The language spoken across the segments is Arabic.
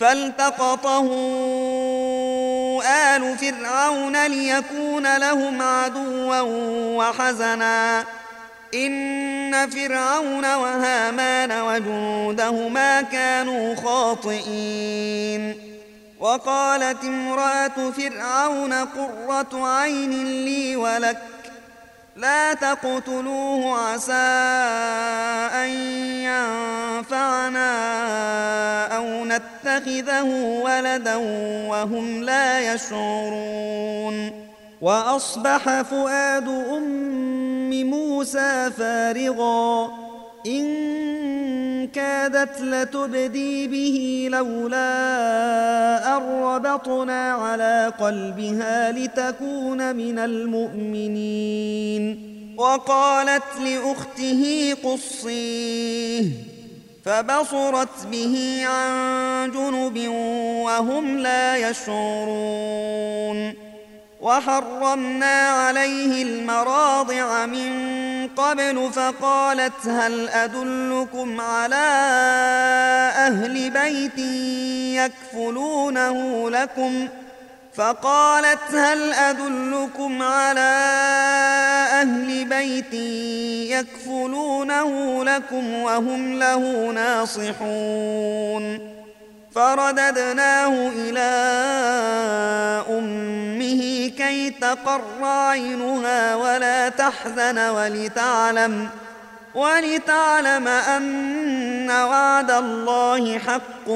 فالتقطه آل فرعون ليكون لهم عدوا وحزنا. إن فرعون وهامان وجنودهما كانوا خاطئين. وقالت امرأة فرعون قرة عين لي ولك لا تقتلوه عسى أن ينفعنا أو نتخذه ولدا وهم لا يشعرون. وأصبح فؤاد أم موسى فارغا. كادت لتبدي به لولا أن ربطنا على قلبها لتكون من المؤمنين. وقالت لأخته قصيه فبصرت به عن جنب وهم لا يشعرون. وحرمنا عليه المراضع من قبل فقالت هل أدلكم على أهل بيت يكفلونه لكم فقالت هل أدلكم على أهل بيت يكفلونه لكم وهم له ناصحون فرددناه إلى أمه كي تقر عينها ولا تحزن ولتعلم ولتعلم أن وعد الله حق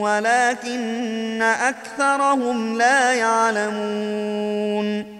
ولكن أكثرهم لا يعلمون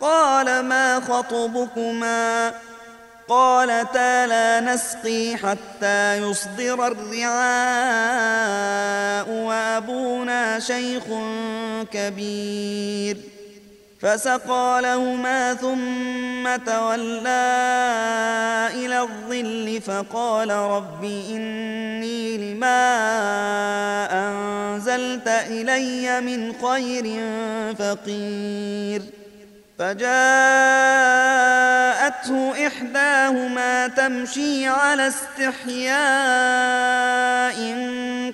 قال ما خطبكما؟ قالتا لا نسقي حتى يصدر الرعاء وأبونا شيخ كبير. فسقى لهما ثم تولى إلى الظل فقال رب إني لما أنزلت إلي من خير فقير. فجاءته إحداهما تمشي على استحياء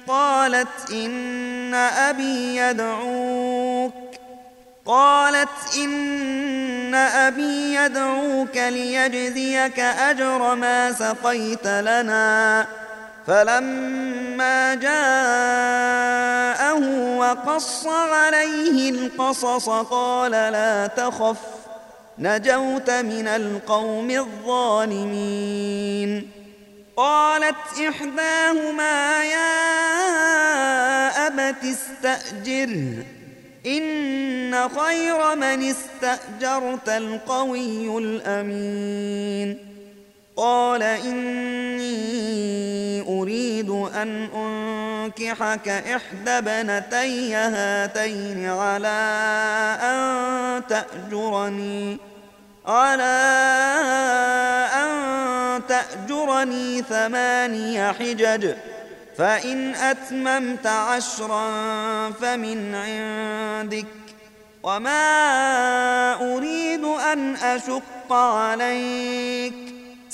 قالت إن أبي يدعوك قالت إن أبي يدعوك ليجزيك أجر ما سقيت لنا فلما جاءه وقص عليه القصص قال لا تخف نجوت من القوم الظالمين. قالت إحداهما يا أبت استأجره إن خير من استأجرت القوي الأمين. قال إني أريد أن أنكحك إحدى بنتي هاتين على أن تأجرني على أن تأجرني ثماني حجج فإن أتممت عشرا فمن عندك وما أريد أن أشق عليك.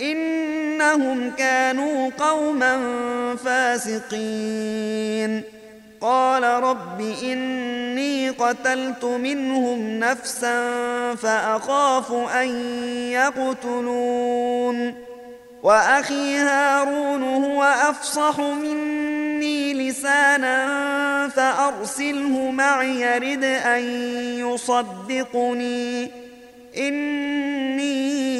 إنهم كانوا قوما فاسقين. قال رب إني قتلت منهم نفسا فأخاف أن يقتلون. وأخي هارون هو أفصح مني لسانا فأرسله معي يرد أن يصدقني. إني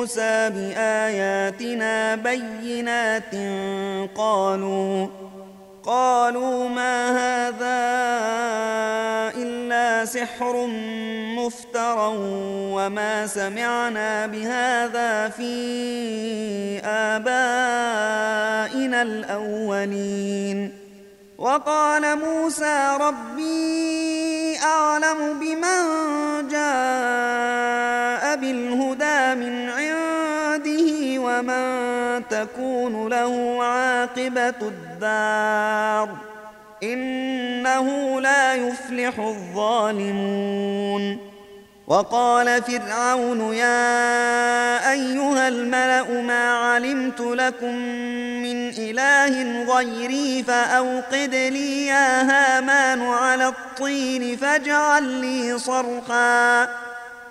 موسى بآياتنا بينات قالوا قالوا ما هذا إلا سحر مفترى وما سمعنا بهذا في آبائنا الأولين. وقال موسى ربي أعلم بمن جاء تكون له عاقبة الدار إنه لا يفلح الظالمون. وقال فرعون يا أيها الملأ ما علمت لكم من إله غيري فأوقد لي يا هامان على الطين فاجعل لي صرحا.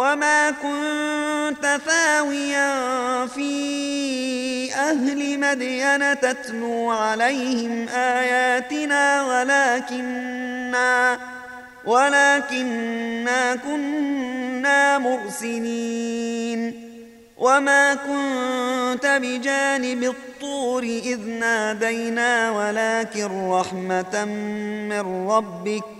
وما كنت ثاويا في أهل مدين تتلو عليهم آياتنا ولكننا ولكننا كنا مرسلين. وما كنت بجانب الطور إذ نادينا ولكن رحمة من ربك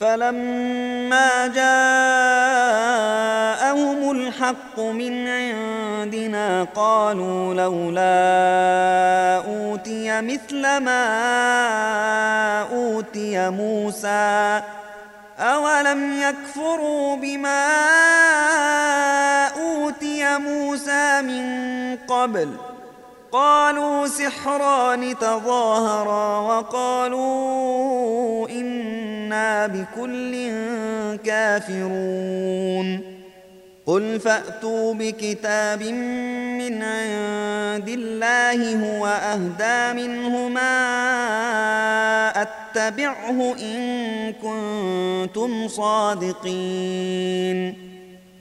فلما جاءهم الحق من عندنا قالوا لولا أوتي مثل ما أوتي موسى أولم يكفروا بما أوتي موسى من قبل قالوا سحران تظاهرا وقالوا إنا بكل كافرون. قل فأتوا بكتاب من عند الله هو أهدى منهما أتبعه إن كنتم صادقين.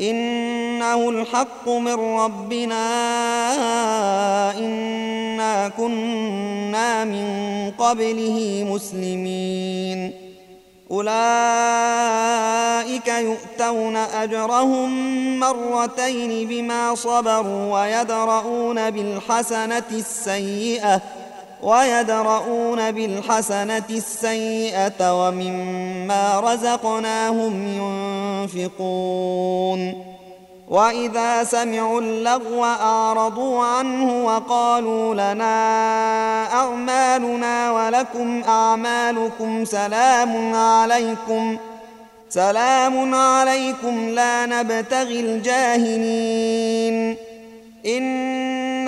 إنه الحق من ربنا إنا كنا من قبله مسلمين. أولئك يؤتون أجرهم مرتين بما صبروا ويدرؤون بالحسنة السيئة. ويدرؤون بالحسنة السيئة ومما رزقناهم ينفقون. وإذا سمعوا اللغو أعرضوا عنه وقالوا لنا أعمالنا ولكم أعمالكم سلام عليكم سلام عليكم لا نبتغي الجاهلين.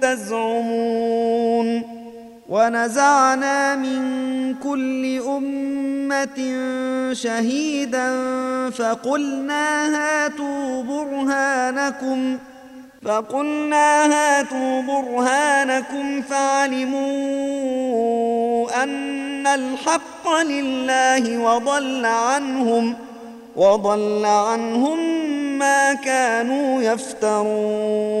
تزعمون ونزعنا من كل أمة شهيدا فقلنا هاتوا برهانكم ۖ فقلنا هاتوا برهانكم فعلموا أن الحق لله وضل عنهم وضل عنهم ما كانوا يفترون.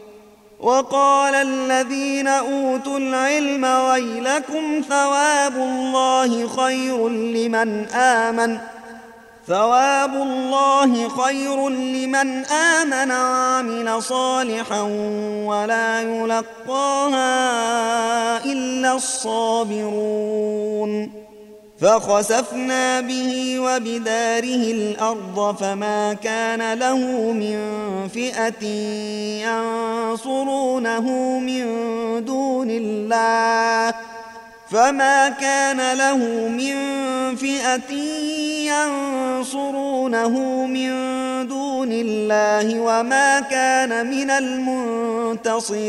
وقال الذين أوتوا العلم ويلكم ثواب الله خير لمن آمن ۖ ثواب الله خير لمن آمن وعمل صالحا ولا يلقاها إلا الصابرون فخسفنا به وبداره الأرض فما كان له من فئة ينصرونه من دون الله فما كان له من فئة ينصرونه من دون الله وما كان من المنتصرين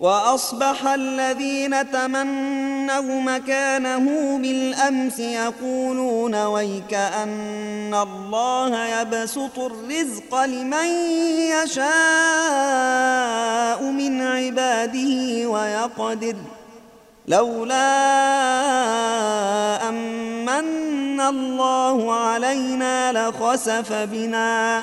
وأصبح الذين تمنوا مكانه بالأمس يقولون ويك أن الله يبسط الرزق لمن يشاء من عباده ويقدر ۖ لولا أمن الله علينا لخسف بنا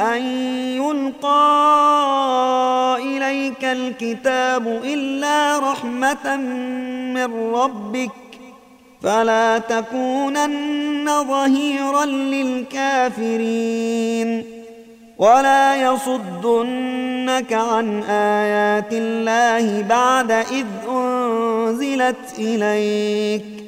أن يلقى إليك الكتاب إلا رحمة من ربك فلا تكونن ظهيرا للكافرين. ولا يصدنك عن آيات الله بعد إذ أنزلت إليك.